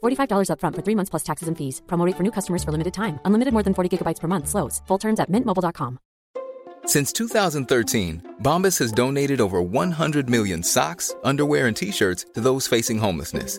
$45 upfront for three months plus taxes and fees. Promote for new customers for limited time. Unlimited more than 40 gigabytes per month. Slows. Full terms at mintmobile.com. Since 2013, Bombas has donated over 100 million socks, underwear, and t-shirts to those facing homelessness.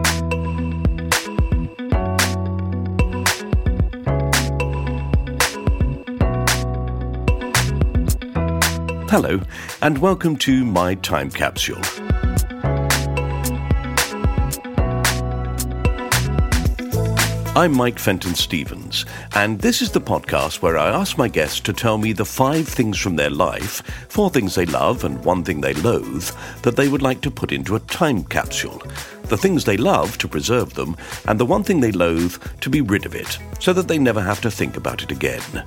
Hello, and welcome to My Time Capsule. I'm Mike Fenton Stevens, and this is the podcast where I ask my guests to tell me the five things from their life, four things they love and one thing they loathe, that they would like to put into a time capsule. The things they love to preserve them, and the one thing they loathe to be rid of it, so that they never have to think about it again.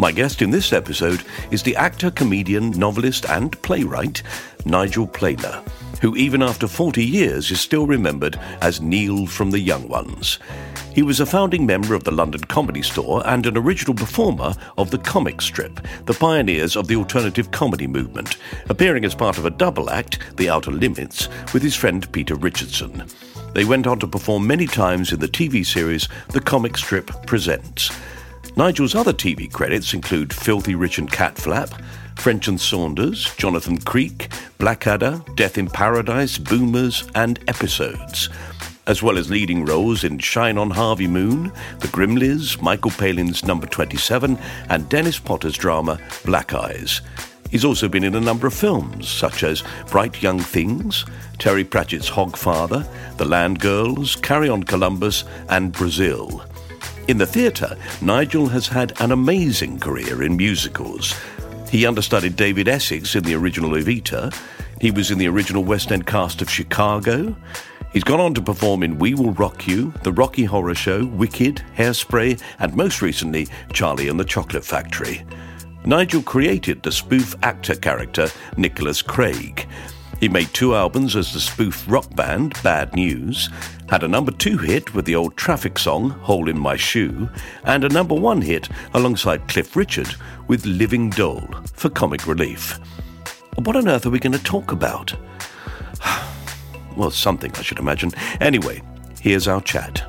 My guest in this episode is the actor, comedian, novelist, and playwright Nigel Planer, who even after 40 years is still remembered as Neil from The Young Ones. He was a founding member of the London Comedy Store and an original performer of the comic strip, the pioneers of the alternative comedy movement, appearing as part of a double act, The Outer Limits, with his friend Peter Richardson. They went on to perform many times in the TV series The Comic Strip Presents. Nigel's other TV credits include Filthy Rich and Catflap, French and Saunders, Jonathan Creek, Blackadder, Death in Paradise, Boomers, and Episodes, as well as leading roles in Shine on Harvey Moon, The Grimleys, Michael Palin's Number 27, and Dennis Potter's drama Black Eyes. He's also been in a number of films, such as Bright Young Things, Terry Pratchett's Hogfather, The Land Girls, Carry On Columbus, and Brazil. In the theatre, Nigel has had an amazing career in musicals. He understudied David Essex in the original Evita. He was in the original West End cast of Chicago. He's gone on to perform in We Will Rock You, The Rocky Horror Show, Wicked, Hairspray, and most recently, Charlie and the Chocolate Factory. Nigel created the spoof actor character Nicholas Craig. He made two albums as the spoof rock band Bad News, had a number two hit with the old traffic song Hole in My Shoe, and a number one hit alongside Cliff Richard with Living Doll for comic relief. What on earth are we going to talk about? well, something, I should imagine. Anyway, here's our chat.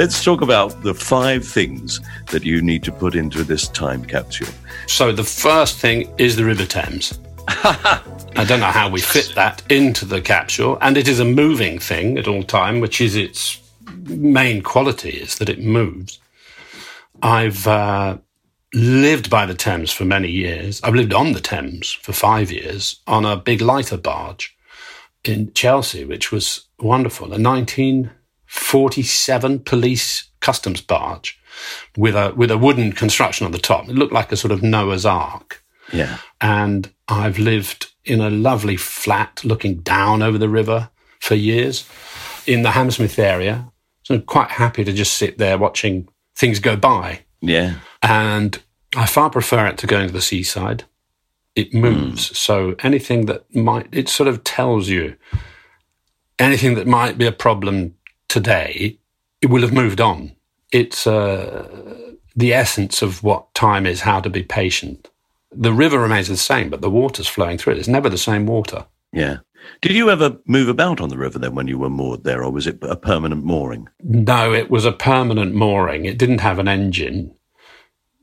Let's talk about the five things that you need to put into this time capsule. So the first thing is the River Thames. I don't know how we fit that into the capsule, and it is a moving thing at all time, which is its main quality is that it moves. I've uh, lived by the Thames for many years. I've lived on the Thames for five years on a big lighter barge in Chelsea, which was wonderful. A 1947 police customs barge with a with a wooden construction on the top. It looked like a sort of Noah's Ark. Yeah. And I've lived in a lovely flat looking down over the river for years in the Hammersmith area. So I'm quite happy to just sit there watching things go by. Yeah. And I far prefer it to going to the seaside. It moves. Hmm. So anything that might, it sort of tells you anything that might be a problem today, it will have moved on. It's uh, the essence of what time is, how to be patient. The river remains the same, but the water's flowing through it. It's never the same water. Yeah. Did you ever move about on the river then when you were moored there, or was it a permanent mooring? No, it was a permanent mooring. It didn't have an engine.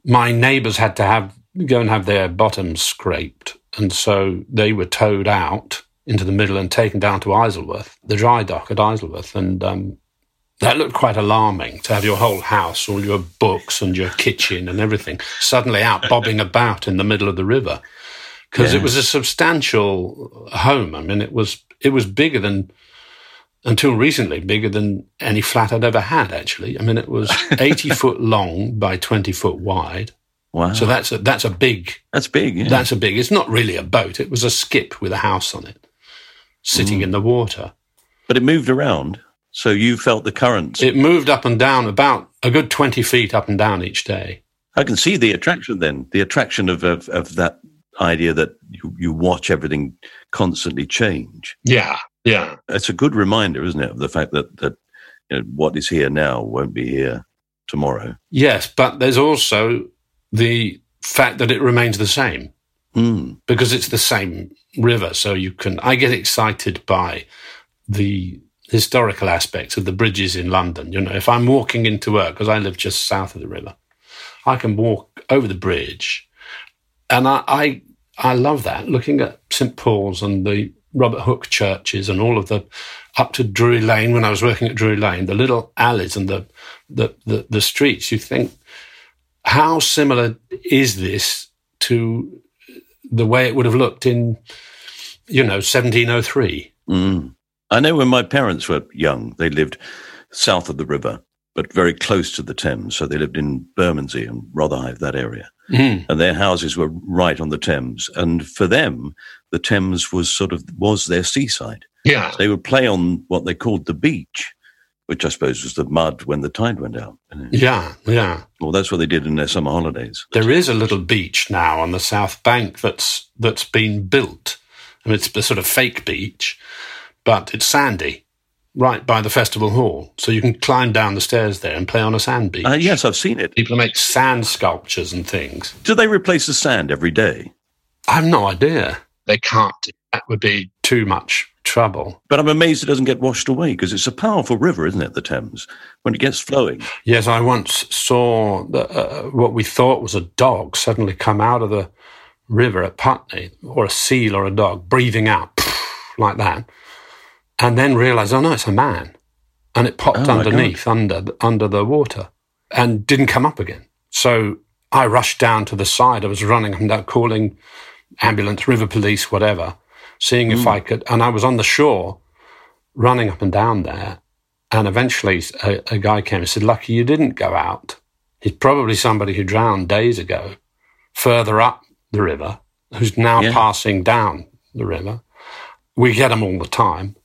My neighbours had to have go and have their bottoms scraped, and so they were towed out into the middle and taken down to Isleworth, the dry dock at Isleworth, and um, that looked quite alarming to have your whole house, all your books and your kitchen and everything suddenly out bobbing about in the middle of the river because yeah. it was a substantial home. I mean, it was it was bigger than until recently bigger than any flat I'd ever had. Actually, I mean, it was eighty foot long by twenty foot wide. Wow! So that's a that's a big. That's big. Yeah. That's a big. It's not really a boat. It was a skip with a house on it, sitting mm. in the water. But it moved around, so you felt the currents. It moved up and down about a good twenty feet up and down each day. I can see the attraction then, the attraction of of, of that idea that you, you watch everything constantly change. Yeah, yeah. It's a good reminder, isn't it, of the fact that that you know, what is here now won't be here tomorrow. Yes, but there's also the fact that it remains the same mm. because it's the same river. So you can. I get excited by the historical aspects of the bridges in London. You know, if I'm walking into work because I live just south of the river, I can walk over the bridge, and I, I I love that. Looking at St Paul's and the Robert Hooke churches and all of the up to Drury Lane when I was working at Drury Lane, the little alleys and the the, the, the streets, you think, how similar is this to the way it would have looked in, you know, 1703? Mm. I know when my parents were young, they lived south of the river, but very close to the Thames. So they lived in Bermondsey and Rotherhithe, that area. Mm. And their houses were right on the Thames. And for them, the Thames was sort of was their seaside. Yeah. They would play on what they called the beach, which I suppose was the mud when the tide went out. Yeah, yeah. Well, that's what they did in their summer holidays. There is a little beach now on the south bank that's that's been built. I mean, it's a sort of fake beach, but it's sandy right by the festival hall. So you can climb down the stairs there and play on a sand beach. Uh, yes, I've seen it. People make sand sculptures and things. Do they replace the sand every day? I have no idea. They can't. That would be too much trouble. But I'm amazed it doesn't get washed away because it's a powerful river, isn't it, the Thames, when it gets flowing? Yes, I once saw the, uh, what we thought was a dog suddenly come out of the river at Putney, or a seal or a dog, breathing out like that and then realized, oh no, it's a man. And it popped oh underneath, under, under the water and didn't come up again. So I rushed down to the side. I was running and down, calling ambulance, river police, whatever, seeing if mm. I could. And I was on the shore running up and down there. And eventually a, a guy came and said, Lucky you didn't go out. He's probably somebody who drowned days ago further up the river, who's now yeah. passing down the river. We get them all the time.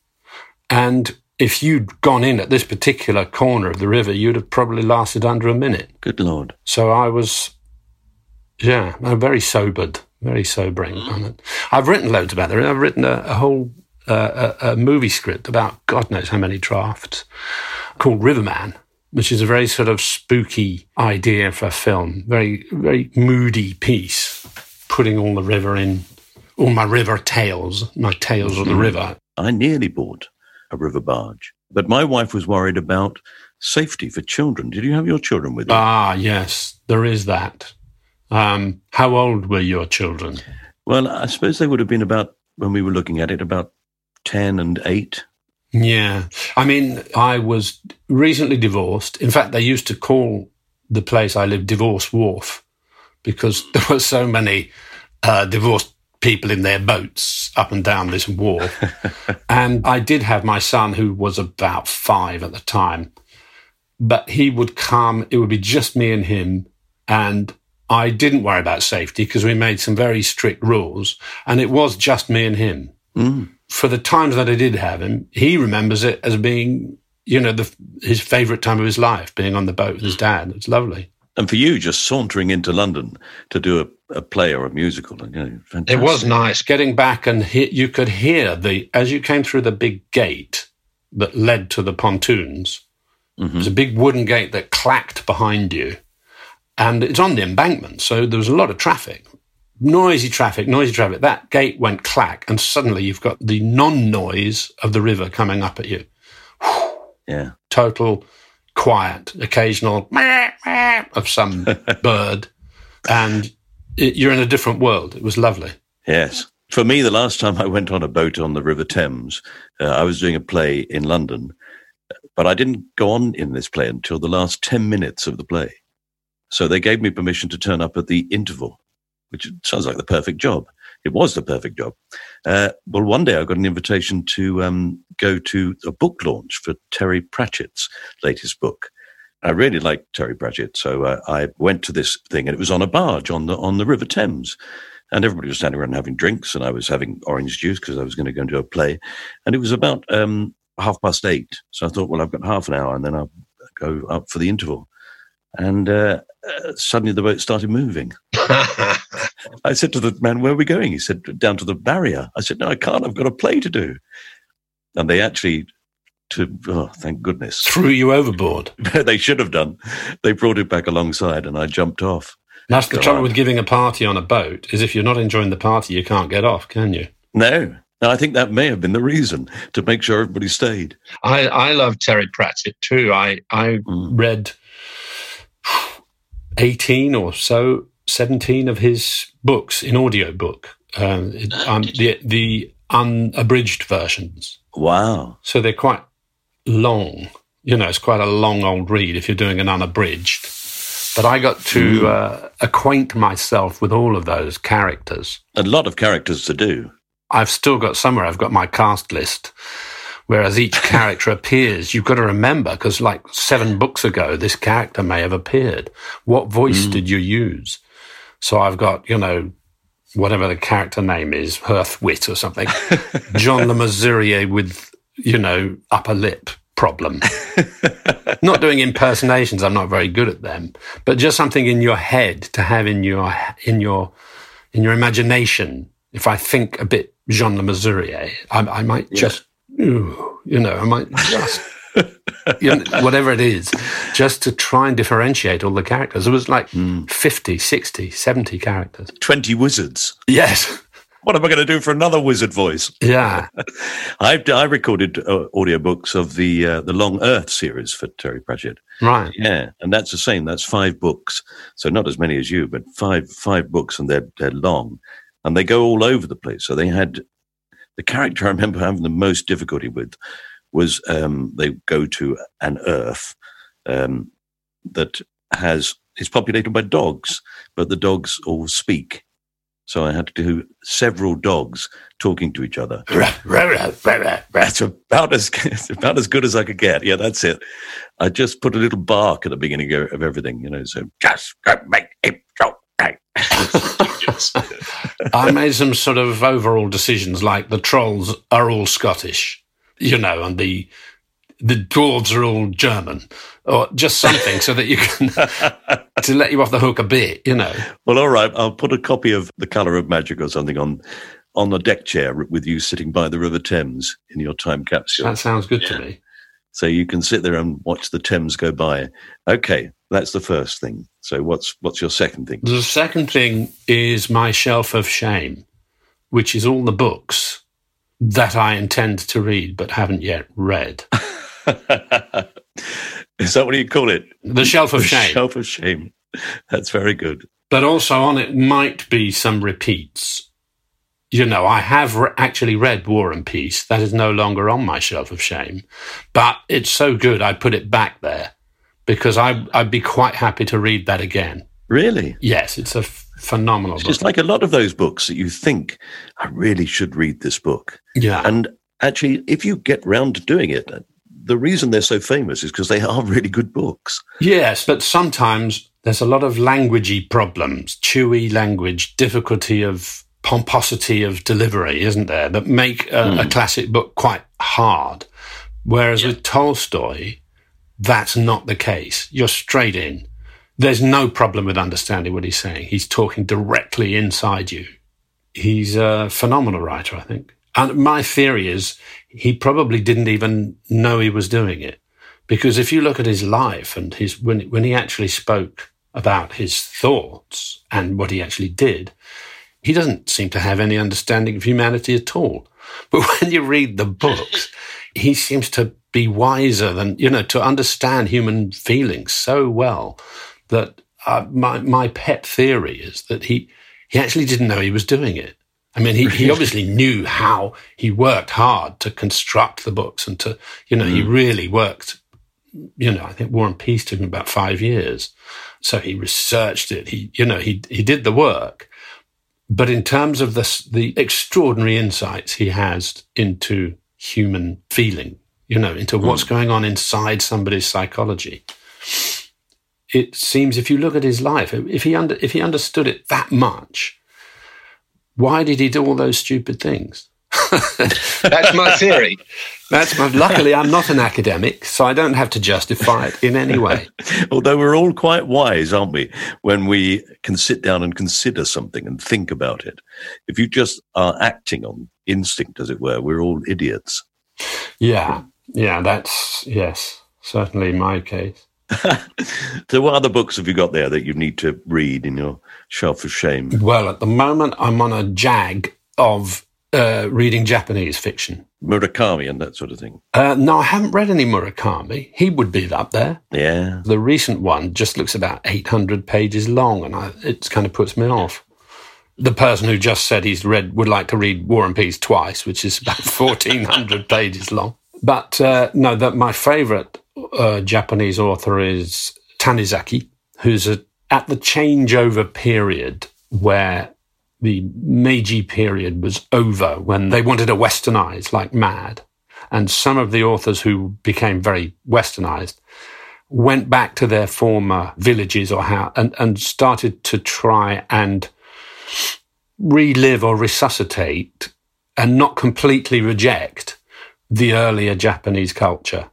And if you'd gone in at this particular corner of the river, you'd have probably lasted under a minute. Good Lord. So I was, yeah, very sobered, very sobering. Mm. I've written loads about it. I've written a, a whole uh, a, a, movie script about God knows how many drafts called Riverman, which is a very sort of spooky idea for a film, very, very moody piece, putting all the river in, all my river tales, my tales mm-hmm. of the mm-hmm. river. I nearly bought a river barge. But my wife was worried about safety for children. Did you have your children with you? Ah, yes, there is that. Um, how old were your children? Well, I suppose they would have been about, when we were looking at it, about 10 and 8. Yeah. I mean, I was recently divorced. In fact, they used to call the place I lived Divorce Wharf because there were so many uh, divorced people in their boats up and down this wharf. and I did have my son, who was about five at the time, but he would come, it would be just me and him. And I didn't worry about safety because we made some very strict rules, and it was just me and him. Mm. For the times that I did have him, he remembers it as being, you know, the, his favorite time of his life, being on the boat with his dad. It's lovely. And for you, just sauntering into London to do a a play or a musical. You know, it was nice getting back and he- you could hear the as you came through the big gate. that led to the pontoons. Mm-hmm. There's a big wooden gate that clacked behind you, and it's on the embankment, so there was a lot of traffic. Noisy traffic, noisy traffic. That gate went clack, and suddenly you've got the non noise of the river coming up at you. Yeah. Total quiet, occasional of some bird, and it, you're in a different world. It was lovely. Yes. For me, the last time I went on a boat on the River Thames, uh, I was doing a play in London, but I didn't go on in this play until the last 10 minutes of the play. So they gave me permission to turn up at the interval, which sounds like the perfect job. It was the perfect job. Uh, well, one day I got an invitation to um, go to a book launch for Terry Pratchett's latest book. I really liked Terry Pratchett, so uh, I went to this thing, and it was on a barge on the on the River Thames, and everybody was standing around having drinks, and I was having orange juice because I was going to go into a play, and it was about um, half past eight. So I thought, well, I've got half an hour, and then I'll go up for the interval, and uh, uh, suddenly the boat started moving. I said to the man, "Where are we going?" He said, "Down to the barrier." I said, "No, I can't. I've got a play to do." And they actually, to oh, thank goodness, Threw you overboard. they should have done. They brought it back alongside, and I jumped off. That's the God. trouble with giving a party on a boat is if you're not enjoying the party, you can't get off, can you? No, no, I think that may have been the reason to make sure everybody stayed. I, I love Terry Pratchett too. I, I read 18 or so, 17 of his books in audiobook, um, it- um, the, the unabridged versions. Wow. So they're quite long. You know, it's quite a long old read if you're doing an unabridged. But I got to uh, acquaint myself with all of those characters. A lot of characters to do. I've still got somewhere, I've got my cast list. Whereas each character appears, you've got to remember, because like seven books ago, this character may have appeared. What voice mm. did you use? So I've got, you know, whatever the character name is, Hearthwit or something. John Le Mesurier with, you know, upper lip problem. not doing impersonations, I'm not very good at them, but just something in your head to have in your, in your, in your imagination. If I think a bit John Le Mesurier, I, I might just, ooh, you know, I might just, you know, whatever it is, just to try and differentiate all the characters. It was like 50, 60, 70 characters. 20 wizards. Yes. What am I going to do for another wizard voice? Yeah. I've, I recorded uh, audiobooks of the uh, the Long Earth series for Terry Pratchett. Right. Yeah, and that's the same. That's five books. So not as many as you, but five five books, and they're they're long, and they go all over the place. So they had the character I remember having the most difficulty with was um, they go to an Earth um, that has is populated by dogs, but the dogs all speak. So I had to do several dogs talking to each other. That's about as about as good as I could get. Yeah, that's it. I just put a little bark at the beginning of everything, you know. So just go make. I made some sort of overall decisions like the trolls are all Scottish, you know, and the the dwarves are all German, or just something so that you can to let you off the hook a bit, you know. Well, all right. I'll put a copy of The Color of Magic or something on on the deck chair with you sitting by the River Thames in your time capsule, That sounds good to me. so you can sit there and watch the Thames go by. Okay, that's the first thing. So what's what's your second thing? The second thing is my shelf of shame, which is all the books that I intend to read but haven't yet read. Is that what you call it? The shelf of The shame. Shelf of shame. That's very good. but also on it might be some repeats. You know, I have re- actually read War and Peace. That is no longer on my shelf of shame, but it's so good I put it back there because I, I'd be quite happy to read that again. Really? Yes, it's a f- phenomenal It's book. just like a lot of those books that you think, I really should read this book. yeah, And actually, if you get round to doing it, uh, the reason they're so famous is because they are really good books. yes, but sometimes there's a lot of languagey problems, chewy language, difficulty of pomposity of delivery, isn't there, that make a, a hmm. classic book quite hard. Whereas with Tolstoy, that's not the case. You're straight in. There's no problem with understanding what he's saying. He's talking directly inside you. He's a phenomenal writer, I think. And my theory is he probably didn't even know he was doing it. Because if you look at his life and his when when he actually spoke about his thoughts and what he actually did, he doesn't seem to have any understanding of humanity at all. But when you read the books, he seems to be wiser than, you know, to understand human feelings so well that uh, my, my pet theory is that he, he actually didn't know he was doing it. I mean, he, he obviously knew how he worked hard to construct the books and to, you know, mm. he really worked, you know, I think War and Peace took him about five years. So he researched it. He, you know, he, he did the work. But in terms of the, the extraordinary insights he has into human feeling, you know, into mm. what's going on inside somebody's psychology, it seems if you look at his life, if he under, if he understood it that much, why did he do all those stupid things? That's my theory. That's my, luckily I'm not an academic, so I don't have to justify it in any way. Although we're all quite wise, aren't we, when we can sit down and consider something and think about it. If you just are acting on instinct, as it were, we're all idiots. Yeah, yeah, that's yes, certainly my case. so, what other books have you got there that you need to read in your shelf of shame? Well, at the moment, I'm on a jag of uh, reading Japanese fiction. Murakami and that sort of thing. Uh, no, I haven't read any Murakami. He would be up there. Yeah. The recent one just looks about 800 pages long, and I, it kind of puts me off. The person who just said he's read would like to read War and Peace twice, which is about 1,400 pages long. But uh, no, that my favourite uh, Japanese author is Tanizaki, who's a, at the changeover period where the Meiji period was over when they wanted to westernize like mad. And some of the authors who became very westernized went back to their former villages or how and, and started to try and relive or resuscitate and not completely reject the earlier Japanese culture.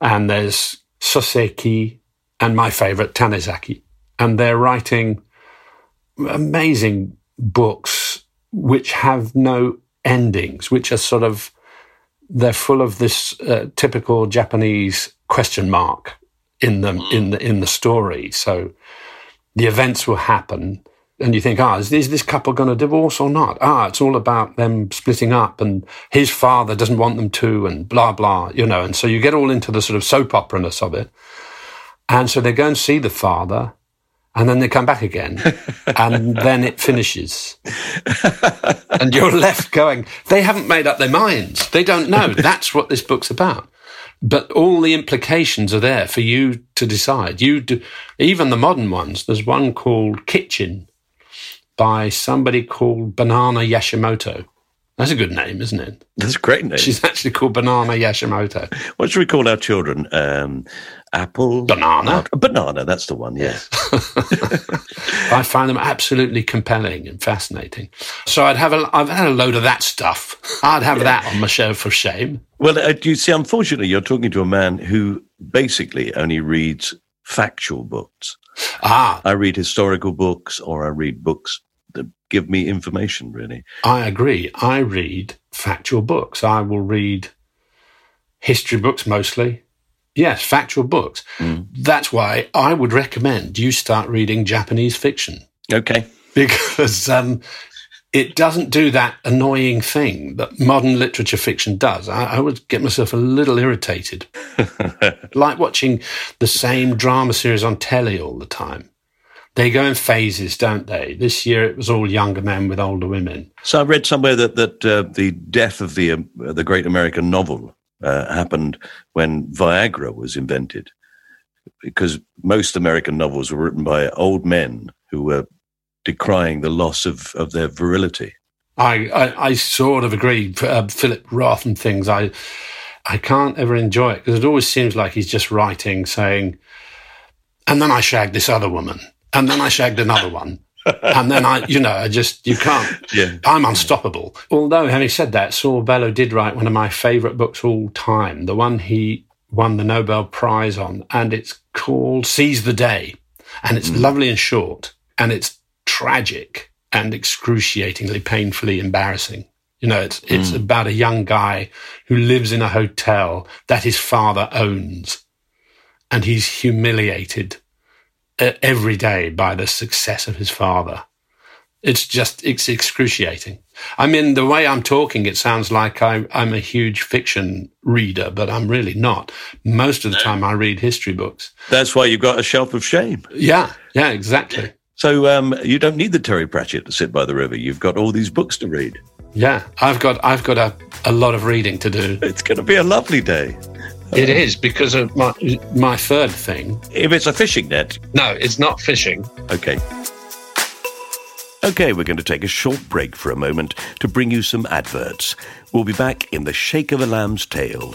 And there's Soseki and my favorite Tanizaki. And they're writing amazing books which have no endings, which are sort of, they're full of this uh, typical Japanese question mark in them, mm. in the, in the story. So the events will happen and you think, ah, is, is this couple going to divorce or not? Ah, it's all about them splitting up and his father doesn't want them to and blah, blah, you know. And so you get all into the sort of soap opera-ness of it. And so they go and see the father and then they come back again, and then it finishes. and you're left going, they haven't made up their minds. They don't know. That's what this book's about. But all the implications are there for you to decide. You do, even the modern ones. There's one called Kitchen by somebody called Banana Yoshimoto. That's a good name, isn't it? That's a great name. She's actually called Banana Yoshimoto. What should we call our children? Um, apple? Banana? banana, that's the one, yes. I find them absolutely compelling and fascinating. So I'd have a, I've had a load of that stuff. I'd have yeah. that on my show for shame. Well, uh, you see, unfortunately, you're talking to a man who basically only reads factual books. Ah. I read historical books or I read books that give me information, really. I agree. I read factual books. I will read history books mostly. Yes, factual books. Mm. That's why I would recommend you start reading Japanese fiction. Okay. Because um, it doesn't do that annoying thing that modern literature fiction does. I, I would get myself a little irritated. like watching the same drama series on telly all the time they go in phases, don't they? This year it was all younger men with older women. So I read somewhere that that uh, the death of the um, the great American novel uh, happened when Viagra was invented, because most American novels were written by old men who were decrying the loss of, of their virility. I, I, I sort of agree. Uh, Philip Roth and things. I I can't ever enjoy it because it always seems like he's just writing, saying, "And then I shagged this other woman." And then I shagged another one. and then I, you know, I just, you can't, yeah. I'm unstoppable. Although, having said that, Saul Bellow did write one of my favorite books all time, the one he won the Nobel Prize on, and it's called Seize the Day. And it's mm. lovely and short, and it's tragic and excruciatingly painfully embarrassing. You know, it's it's Hmm. about a young guy who lives in a hotel that his father owns, and he's humiliated every day by the success of his father. It's just it's excruciating. I mean, the way I'm talking, it sounds like I, I'm a huge fiction reader, but I'm really not. Most of the time, I read history books. That's why you've got a shelf of shame. Yeah, yeah, exactly. So um, you don't need the Terry Pratchett to sit by the river. You've got all these books to read. Yeah, I've got I've got a, a lot of reading to do. It's going to be a lovely day. It is because of my. My third thing, If it's a fishing net, No, it's not fishing. okay. Okay, we're going to take a short break for a moment to bring you some adverts. We'll be back in the shake of a lamb's tail.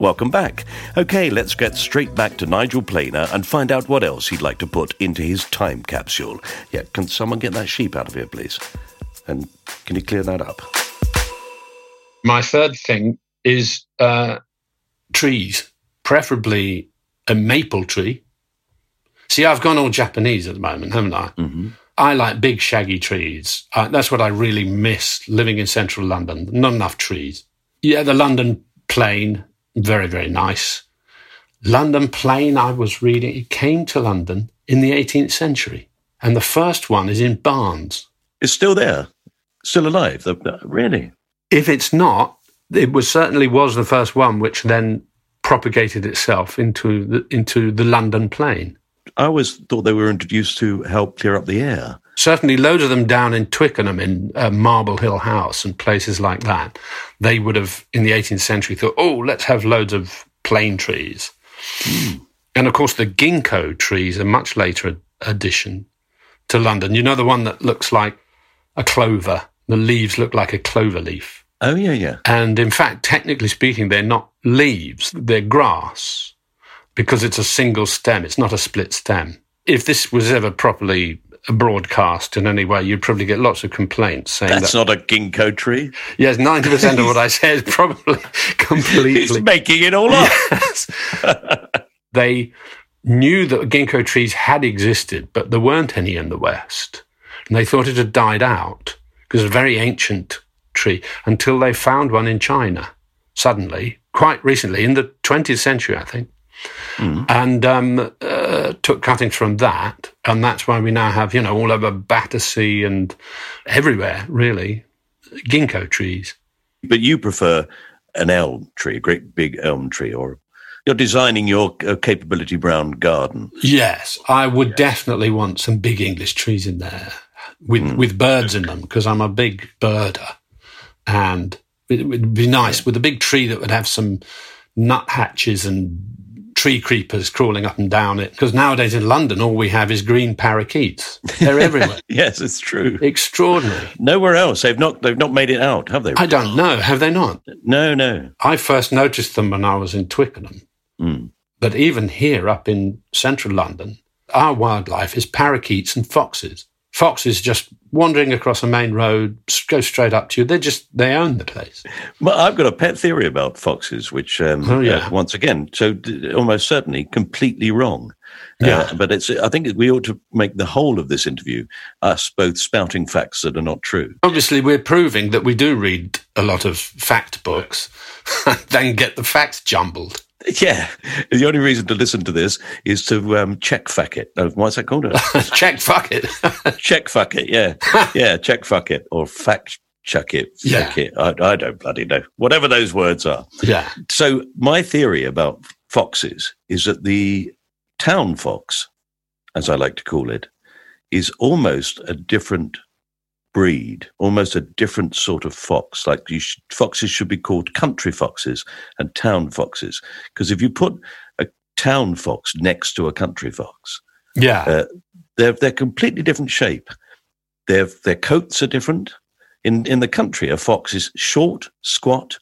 Welcome back. Okay, let's get straight back to Nigel Planer and find out what else he'd like to put into his time capsule. Yeah, can someone get that sheep out of here, please? And can you clear that up? My third thing is uh, trees, preferably a maple tree. See, I've gone all Japanese at the moment, haven't I? Mm-hmm. I like big, shaggy trees. Uh, that's what I really miss living in central London. Not enough trees. Yeah, the London plane, very, very nice. London plane, I was reading, it came to London in the 18th century. And the first one is in Barnes. It's still there, still alive. Really? If it's not, it was certainly was the first one which then propagated itself into the, into the London plane. I always thought they were introduced to help clear up the air. Certainly, loads of them down in Twickenham, in uh, Marble Hill House, and places like that. They would have, in the 18th century, thought, oh, let's have loads of plane trees. And of course, the ginkgo trees are much later ad- addition to London. You know, the one that looks like a clover. The leaves look like a clover leaf. Oh, yeah, yeah. And in fact, technically speaking, they're not leaves, they're grass because it's a single stem, it's not a split stem. If this was ever properly broadcast in any way, you'd probably get lots of complaints saying That's that. not a ginkgo tree. yes, 90% of what I say is probably He's completely. making it all up. Yes. they knew that ginkgo trees had existed, but there weren't any in the West. And they thought it had died out because it's a very ancient tree until they found one in China suddenly, quite recently, in the 20th century, I think. And um, uh, took cuttings from that. And that's why we now have, you know, all over Battersea and everywhere, really, ginkgo trees. But you prefer an elm tree, a great big elm tree, or you're designing your uh, capability brown garden. Yes, I would definitely want some big English trees in there with with birds in them because I'm a big birder, and it would be nice with a big tree that would have some nuthatches and tree creepers crawling up and down it. Because nowadays in London, all we have is green parakeets. They're everywhere. Yes, it's true. Extraordinary. Nowhere else. They've not. They've not made it out, have they? I don't know. Have they not? No, no. I first noticed them when I was in Twickenham. Mm. But even here up in central London, our wildlife is parakeets and foxes. Foxes just wandering across a main road, go straight up to you. They just, they own the place. Well, I've got a pet theory about foxes, which, um, Oh, yeah. uh, once again, so d- almost certainly completely wrong. Yeah. Uh, but it's. I think we ought to make the whole of this interview us both spouting facts that are not true. Obviously, we're proving that we do read a lot of fact books, then get the facts jumbled. Yeah, the only reason to listen to this is to um, check fuck it. No, what's that called? check fuck it. check fuck it. Yeah, yeah, check fuck it or fact chuck it, Yeah. fuck it. I, I don't bloody know. Whatever those words are. Yeah. So my theory about foxes is that the town fox, as I like to call it, is almost a different breed, almost a different sort of fox. Like you should, foxes should be called country foxes and town foxes, because if you put a town fox next to a country fox, Yeah. uh, they're they're completely different shape. Their their coats are different. In in the country, a fox is short, squat.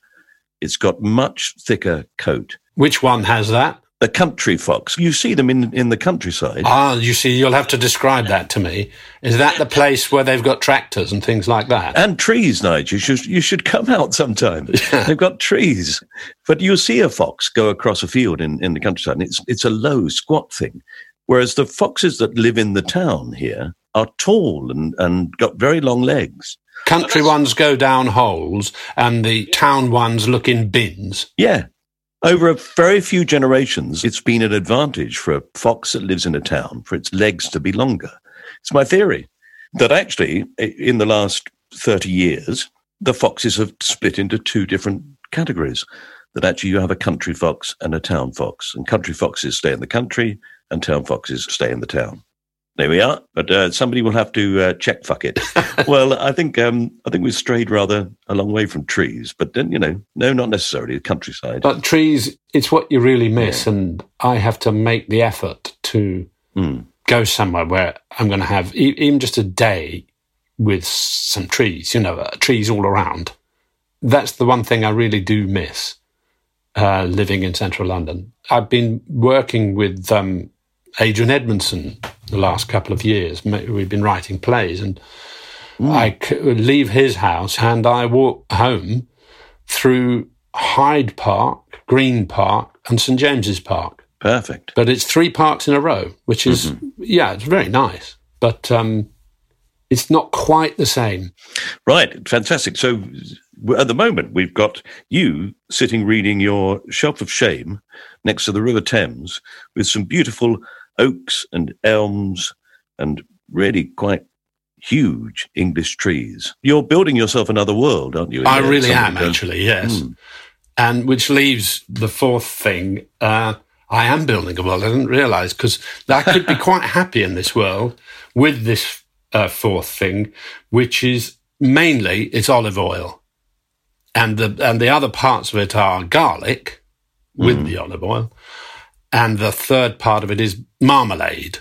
It's got much thicker coat. Which one has that? The country fox. You see them in in the countryside. Ah, you see, you'll have to describe that to me. Is that the place where they've got tractors and things like that? And trees, Nigel. You should, you should come out sometime. They've got trees. But you'll see a fox go across a field in, in the countryside, and it's, it's a low, squat thing. Whereas the foxes that live in the town here are tall and, and got very long legs. Country ones go down holes and the town ones look in bins. Yeah. Over a very few generations, it's been an advantage for a fox that lives in a town for its legs to be longer. It's my theory that actually, in the last 30 years, the foxes have split into two different categories. That actually you have a country fox and a town fox, and country foxes stay in the country, and town foxes stay in the town. There we are. But uh, somebody will have to uh, check fuck it. well, I think um, I think we've strayed rather a long way from trees, but then you know, no, not necessarily the countryside. But trees, it's what you really miss. And I have to make the effort to Hmm. go somewhere where I'm going to have e- even just a day with some trees, you know, uh, trees all around. That's the one thing I really do miss uh, living in central London. I've been working with um, Adrian Edmondson the last couple of years. We've been writing plays, and I c- would leave his house and I walk home through Hyde Park, Green Park, and St James's Park. Perfect. But it's three parks in a row, which is yeah, it's very nice. But um, it's not quite the same. Right, fantastic. So at the moment, we've got you sitting reading your Shelf of Shame next to the River Thames with some beautiful oaks and elms and really quite huge English trees. You're building yourself another world, aren't you? I there? really am actually, yes. Hmm. And which leaves the fourth thing. Uh, I am building a world. I didn't realize because I could be quite happy in this world with this uh, fourth thing, which is mainly it's olive oil, and the and the other parts of it are garlic with the olive oil, and the third part of it is marmalade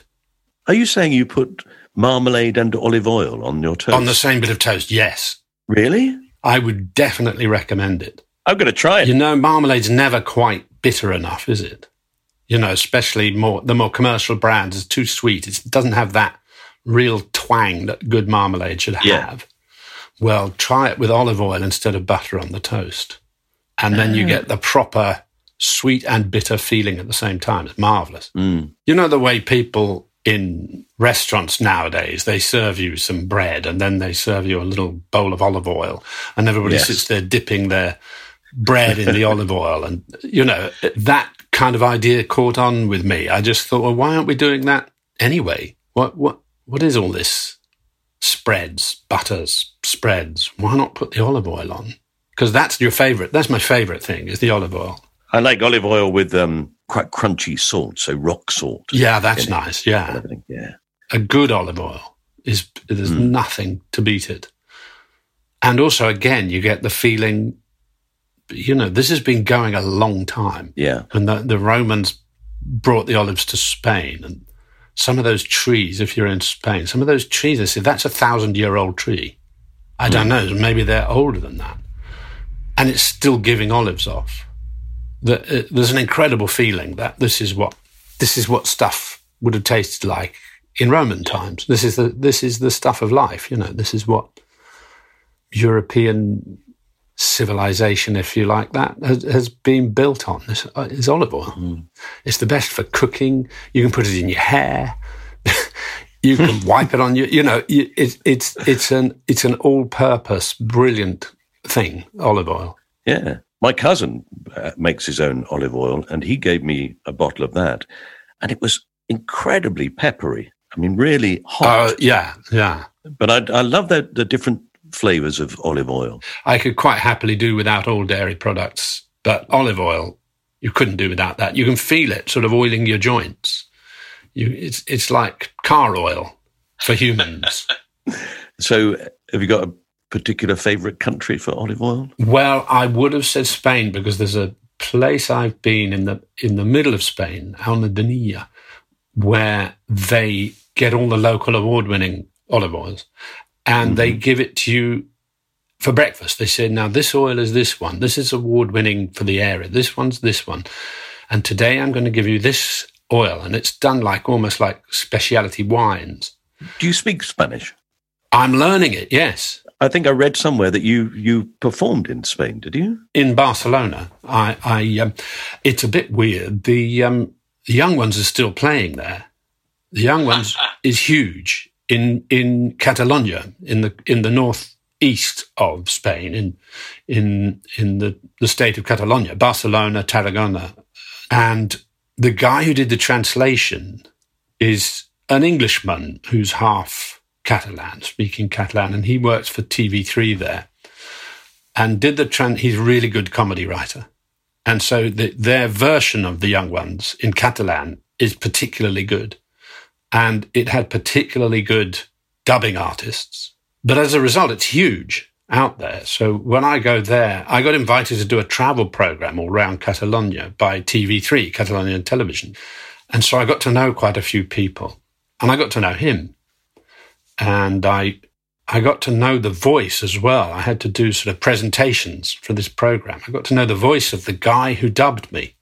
Are you saying you put marmalade and olive oil on your toast? on the same bit of toast. Yes, Really? I would definitely recommend it. I'm going to try it. You know, marmalade's never quite bitter enough, is it? You know, especially more the more commercial brands. It's too sweet. It doesn't have that real twang that good marmalade should Yeah. have. Well, try it with olive oil instead of butter on the toast, and then you ah. get the proper sweet and bitter feeling at the same time. It's marvelous. Mm. You know the way people in restaurants nowadays they serve you some bread and then they serve you a little bowl of olive oil, and everybody Yes. sits there dipping their bread in the olive oil, and you know that kind of idea caught on with me. I just thought, well, why aren't we doing that anyway? What what what is all this spreads, butters, spreads? Why not put the olive oil on? Because that's your favorite. That's my favorite thing is the olive oil. I like olive oil with um, quite crunchy salt, so rock salt. Yeah, that's nice. Yeah. Yeah. a good olive oil is there's Hmm. nothing to beat it. And also, again, you get the feeling, you know, this has been going a long time. Yeah. And the, the Romans brought the olives to Spain. And some of those trees, if you're in Spain, some of those trees, they say that's a thousand year old tree. I don't know, maybe they're older than that. And it's still giving olives off. The, uh, there's an incredible feeling that this is what this is what stuff would have tasted like in Roman times. This is the this is the stuff of life. You know, this is what European civilization, if you like that, has, has been built on. This uh, is olive oil. It's the best for cooking. You can put it in your hair. you can wipe it on you. You know, it's it's it's an it's an all-purpose, brilliant thing. Olive oil. Yeah. My cousin uh, makes his own olive oil, and he gave me a bottle of that, and it was incredibly peppery. I mean, really hot. Uh, yeah, yeah. But I, I love the, the different flavors of olive oil. I could quite happily do without all dairy products, but olive oil, you couldn't do without that. You can feel it sort of oiling your joints. You, it's, it's like car oil for humans. so, have you got a particular favorite country for olive oil? Well, I would have said Spain because there's a place I've been in the in the middle of Spain, Almedinilla, where they get all the local award-winning olive oils, and mm-hmm. they give it to you for breakfast. They say, "Now this oil is this one. This is award-winning for the area. This one's this one, and today I'm going to give you this oil." And it's done like almost like specialty wines. Do you speak Spanish? I'm learning it. Yes. I think I read somewhere that you you performed in Spain. Did you? In Barcelona. I. I um, it's a bit weird. The um, the young ones are still playing there. The young ones is huge in in Catalonia in the in the northeast of Spain in in in the the state of Catalonia, Barcelona, Tarragona, and the guy who did the translation is an Englishman who's half Catalan, speaking Catalan, and he works for TV3 there, and did the trans. He's a really good comedy writer, and so the, their version of the Young Ones in Catalan is particularly good, and it had particularly good dubbing artists. But as a result, it's huge out there. So when I go there, I got invited to do a travel program all around Catalonia by TV3, Catalonian television. And so I got to know quite a few people and I got to know him and I I got to know the voice as well. I had to do sort of presentations for this program. I got to know the voice of the guy who dubbed me.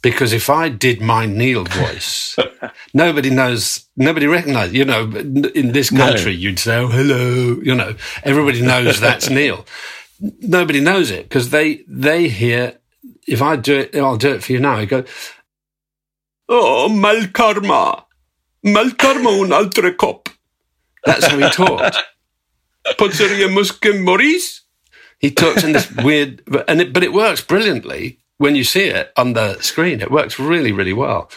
Because if I did my Neil voice, nobody knows, nobody recognizes, you know, in this country, no. you'd say, oh, hello, you know, everybody knows that's Neil. Nobody knows it because they, they hear, if I do it, I'll do it for you now. I go, oh, Malkarma, Malkarma un altre cop. That's how he talked. Potseria muskim Maurice. He talks in this weird, and it, but it works brilliantly when you see it on the screen. It works really, really well.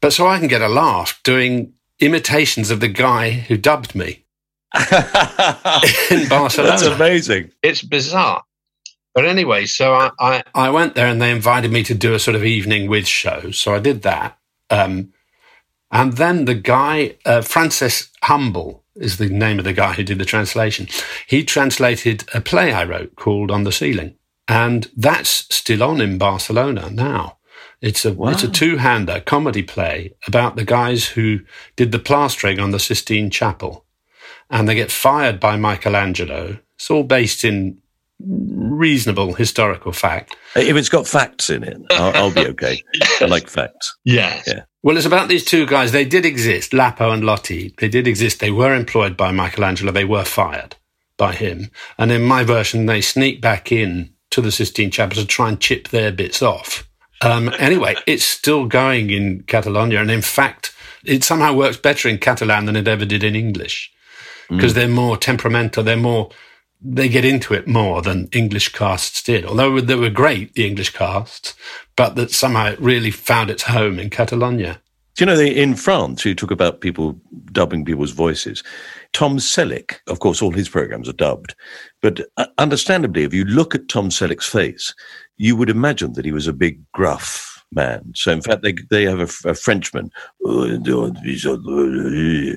But so I can get a laugh doing imitations of the guy who dubbed me in Barcelona. That's amazing. It's bizarre. But anyway, so I, I, I went there and they invited me to do a sort of evening with show. So I did that. Um, and then the guy, uh, Francis Humble, is the name of the guy who did the translation. He translated a play I wrote called On the Ceiling. And that's still on in Barcelona now. It's a wow. it's a two hander comedy play about the guys who did the plastering on the Sistine Chapel, and they get fired by Michelangelo. It's all based in reasonable historical fact. If it's got facts in it, I'll, I'll be okay. I like facts. Yeah. Yeah. Well, it's about these two guys. They did exist, Lapo and Lotti. They did exist. They were employed by Michelangelo. They were fired by him. And in my version, they sneak back in to the Sistine Chapel to try and chip their bits off. Um, anyway, it's still going in Catalonia. And in fact, it somehow works better in Catalan than it ever did in English because mm. they're more temperamental. They're more they get into it more than English casts did. Although they were great, the English casts, but that somehow it really found its home in Catalonia. Do you know, in France, you talk about people dubbing people's voices. Tom Selleck, of course, all his programs are dubbed. But uh, understandably, if you look at Tom Selleck's face, you would imagine that he was a big, gruff, man. So in fact, they they have a, a Frenchman.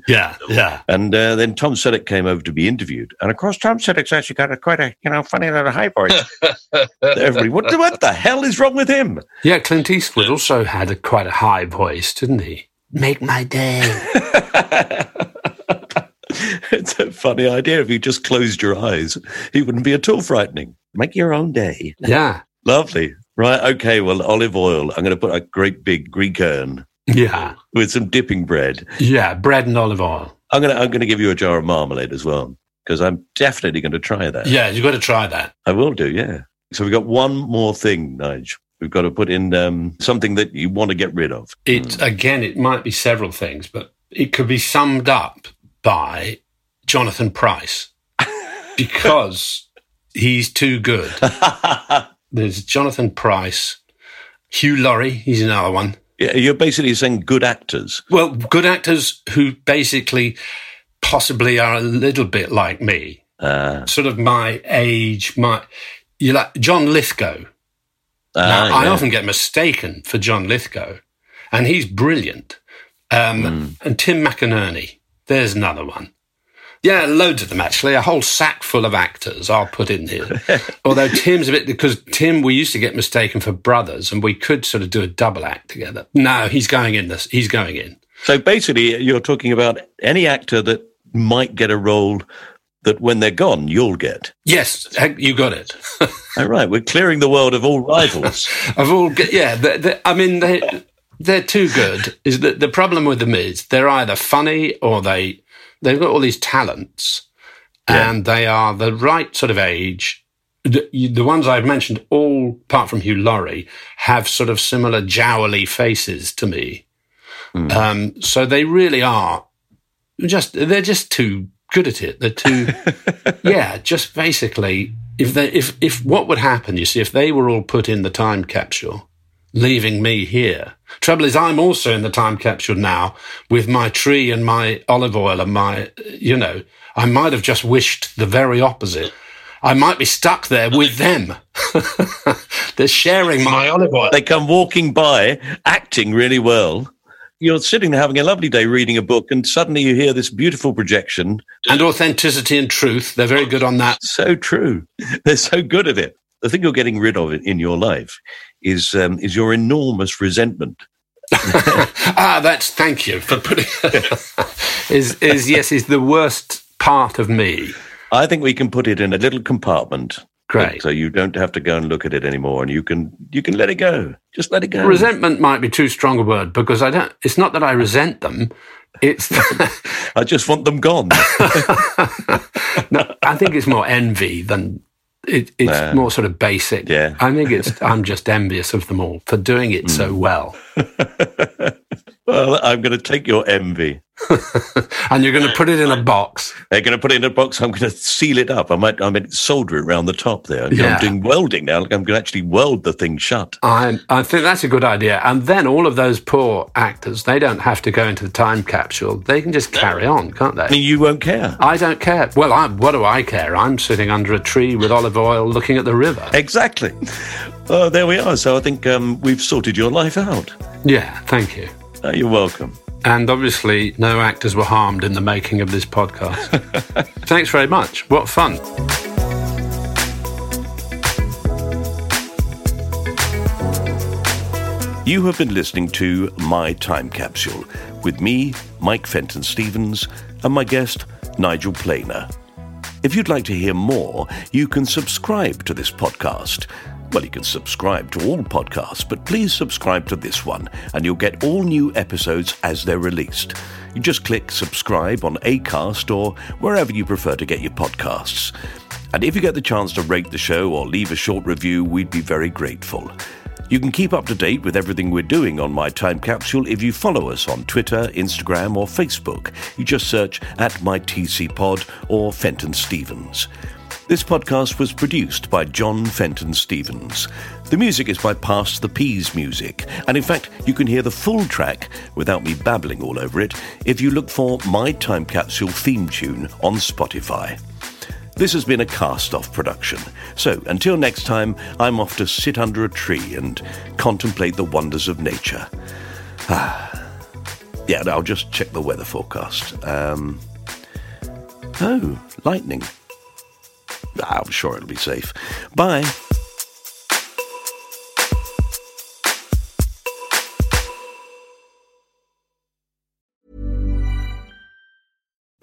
Yeah, yeah. And uh, then Tom Selleck came over to be interviewed, and of course, Tom Selleck's actually got a quite a you know funny little high voice. Everybody, what what the hell is wrong with him? Yeah, Clint Eastwood also had a quite a high voice, didn't he? Make my day. it's a funny idea. If you just closed your eyes, he wouldn't be at all frightening. Make your own day. Yeah. Lovely. Right. Okay. Well, olive oil. I'm going to put a great big Greek urn. Yeah. With some dipping bread. Yeah, bread and olive oil. I'm going to I'm going to give you a jar of marmalade as well because I'm definitely going to try that. Yeah, you've got to try that. I will do. Yeah. So we've got one more thing, Nige. We've got to put in um, something that you want to get rid of. It mm. again, it might be several things, but it could be summed up by Jonathan Pryce because he's too good. There's Jonathan Pryce, Hugh Laurie. He's another one. Yeah, you're basically saying good actors. Well, good actors who basically possibly are a little bit like me, Uh, sort of my age. My you like John Lithgow. Now, ah, I often get mistaken for John Lithgow, and he's brilliant. Um, Hmm. And Tim McInnerny, there's another one. Yeah, loads of them actually. A whole sack full of actors I'll put in here. Although Tim's a bit because Tim, we used to get mistaken for brothers, and we could sort of do a double act together. No, he's going in this. He's going in. So basically, you're talking about any actor that might get a role that when they're gone, you'll get. Yes, you got it. All right, we're clearing the world of all rivals. Of all, yeah. I mean, they they're too good. Is that the problem with them is they're either funny or they they've got all these talents, Yeah. and they are the right sort of age. The, the ones I've mentioned, all apart from Hugh Laurie, have sort of similar jowly faces to me. Um, so they really are just they're just too good at it. They're too yeah, just basically if they if if what would happen, you see, if they were all put in the time capsule, leaving me here. Trouble is I'm also in the time capsule now with my tree and my olive oil and my you know, I might have just wished the very opposite. I might be stuck there with them. They're sharing my, My olive oil. they come walking by, acting really well. You're sitting there having a lovely day reading a book, and suddenly you hear this beautiful projection. and authenticity and truth. They're very good on that. So true. They're so good at it. The thing you're getting rid of in your life is um, is your enormous resentment. ah, that's thank you for putting is is yes is the worst part of me. I think we can put it in a little compartment. Great. So you don't have to go and look at it anymore, and you can you can let it go. Just let it go. Resentment might be too strong a word because I don't. It's not that I resent them. It's I just want them gone. no, I think it's more envy than it, it's more sort of basic. Yeah. I think it's I'm just envious of them all for doing it so mm. well. well, I'm going to take your envy. And you're going to put it in a box. They're going to put it in a box. I'm going to seal it up. I might, I might solder it around the top there. Yeah. I'm doing welding now. I'm going to actually weld the thing shut. I I think that's a good idea. And then all of those poor actors, they don't have to go into the time capsule. They can just carry on, can't they? I mean, you won't care. I don't care. Well, I, what do I care? I'm sitting under a tree with olive oil looking at the river. Exactly. Oh, there we are. So I think um, we've sorted your life out. Yeah, thank you. Uh, you're welcome. And obviously, no actors were harmed in the making of this podcast. Thanks very much. What fun. You have been listening to My Time Capsule with me, Mike Fenton Stevens, and my guest, Nigel Planer. If you'd like to hear more, you can subscribe to this podcast. Well, you can subscribe to all podcasts, but please subscribe to this one, and you'll get all new episodes as they're released. You just click subscribe on Acast or wherever you prefer to get your podcasts. And if you get the chance to rate the show or leave a short review, we'd be very grateful. You can keep up to date with everything we're doing on My Time Capsule if you follow us on Twitter, Instagram, or Facebook. You just search at MyTCPod or Fenton Stevens. This podcast was produced by John Fenton Stevens. The music is by Pass The Peas Music, and in fact, you can hear the full track without me babbling all over it if you look for My Time Capsule theme tune on Spotify. This has been a cast off production. So until next time, I'm off to sit under a tree and contemplate the wonders of nature. Ah. Yeah, I'll just check the weather forecast. Um, oh, lightning. I'm sure it'll be safe. Bye.